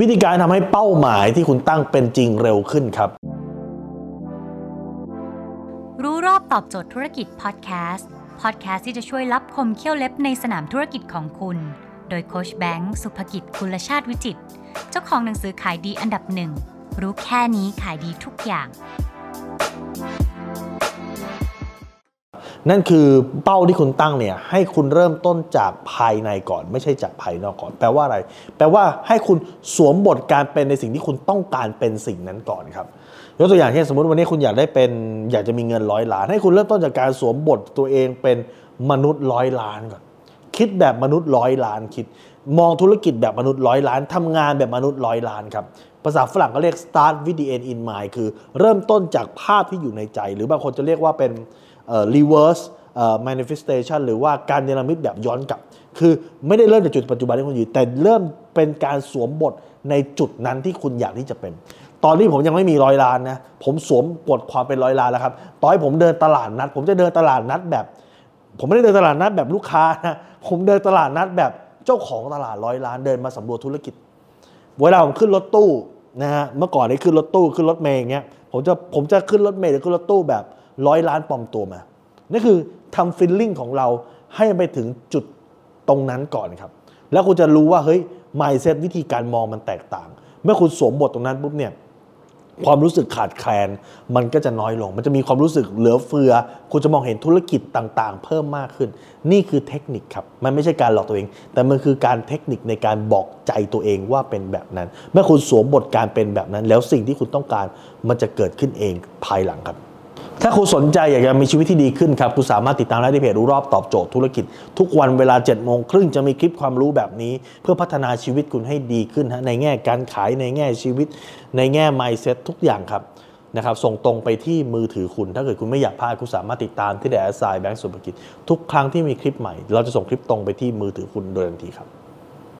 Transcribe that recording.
วิธีการทำให้เป้าหมายที่คุณตั้งเป็นจริงเร็วขึ้นครับ รู้รอบตอบโจทย์ธุรกิจพอดแคสต์พอดแคสต์ที่จะช่วยรับคมเขี้ยวเล็บในสนามธุรกิจของคุณ โดยโคชแบงค์สุภกิจคุลชาติวิจิต เจ้าของหนังสือขายดีอันดับหนึ่งรู้แค่นี้ขายดีทุกอย่าง นั่นคือเป้าที่คุณตั้งเนี่ยให้คุณเริ่มต้นจากภายในก่อน ไม่ใช่จากภายนอกก่อน แปลว่าอะไร แปลว่าให้คุณสวมบทการเป็นในสิ่งที่คุณต้องการเป็นสิ่งนั้นก่อนครับยกตัวอย่างเช่นสมมติวันนี้คุณอยากได้เป็นอยากจะมีเงินร้อยล้าน ให้คุณเริ่มต้นจากการสวมบทตัวเองเป็นมนุษย์ร้อยล้านก่อน คิดแบบมนุษย์ร้อยล้านคิด มองธุรกิจแบบมนุษย์ร้อยล้านทำงานแบบมนุษย์ร้อยล้านครับภาษาฝรั่งก็เรียก start with the end in mind คือเริ่มต้นจากภาพที่อยู่ในใจ หรือบางคนจะเรียกว่าเป็น reverse manifestation หรือว่าการเนรมิตแบบย้อนกลับ คือไม่ได้เริ่มจากจุดปัจจุบันที่คุณอยู่ แต่เริ่มเป็นการสวมบทในจุดนั้นที่คุณอยากที่จะเป็น ตอนนี้ผมยังไม่มีร้อยล้านนะ ผมสวมบทความเป็นร้อยล้านแล้วครับ ต่อให้ผมเดินตลาดนัด ผมจะเดินตลาดนัดแบบ ผมไม่ได้เดินตลาดนัดแบบลูกค้านะผมเดินตลาดนัดแบบเจ้าของตลาดร้อยล้านเดินมาสำรวจธุรกิจ เวลาผมขึ้นรถตู้นะฮะเมื่อก่อนนี่ขึ้นรถตู้ขึ้นรถเมย์อย่างเงี้ยผมจะผมจะขึ้นรถเมย์หรือขึ้นรถตู้แบบร้อยล้านปลอมตัวมานี่คือทำฟิลลิ่งของเราให้ไปถึงจุดตรงนั้นก่อนครับ แล้วคุณจะรู้ว่าเฮ้ย mindset วิธีการมองมันแตกต่าง เมื่อคุณสวมบทตรงนั้นปุ๊บเนี่ย ความรู้สึกขาดแคลน มันก็จะน้อยลง มันจะมีความรู้สึกเหลือเฟือ คุณจะมองเห็นธุรกิจต่างๆ เพิ่มมากขึ้น นี่คือเทคนิคครับ มันไม่ใช่การหลอกตัวเอง แต่มันคือการเทคนิคในการบอกใจตัวเองว่าเป็นแบบนั้น เมื่อคุณสวมบทการเป็นแบบนั้น แล้วสิ่งที่คุณต้องการมันจะเกิดขึ้นเองภายหลังครับ ถ้าคุณสนใจอยากจะมีชีวิตที่ดีขึ้นครับคุณสามารถติดตามได้ที่เพจรู้รอบตอบโจทย์ธุรกิจ ทุกวันเวลา7จ็ดโมงครึ่งจะมีคลิปความรู้แบบนี้ เพื่อพัฒนาชีวิตคุณให้ดีขึ้นฮะในแง่การขายในแง่ชีวิต ในแง่ mindset ทุกอย่างครับนะครับส่งตรงไปที่มือถือคุณ ถ้าเกิดคุณไม่อยากพลาดคุณสามารถติดตามที่เดอะแอสไซแบงก์สุภกิจ ทุกครั้งที่มีคลิปใหม่ เราจะส่งคลิปตรงไปที่มือถือคุณโดยทันทีครับ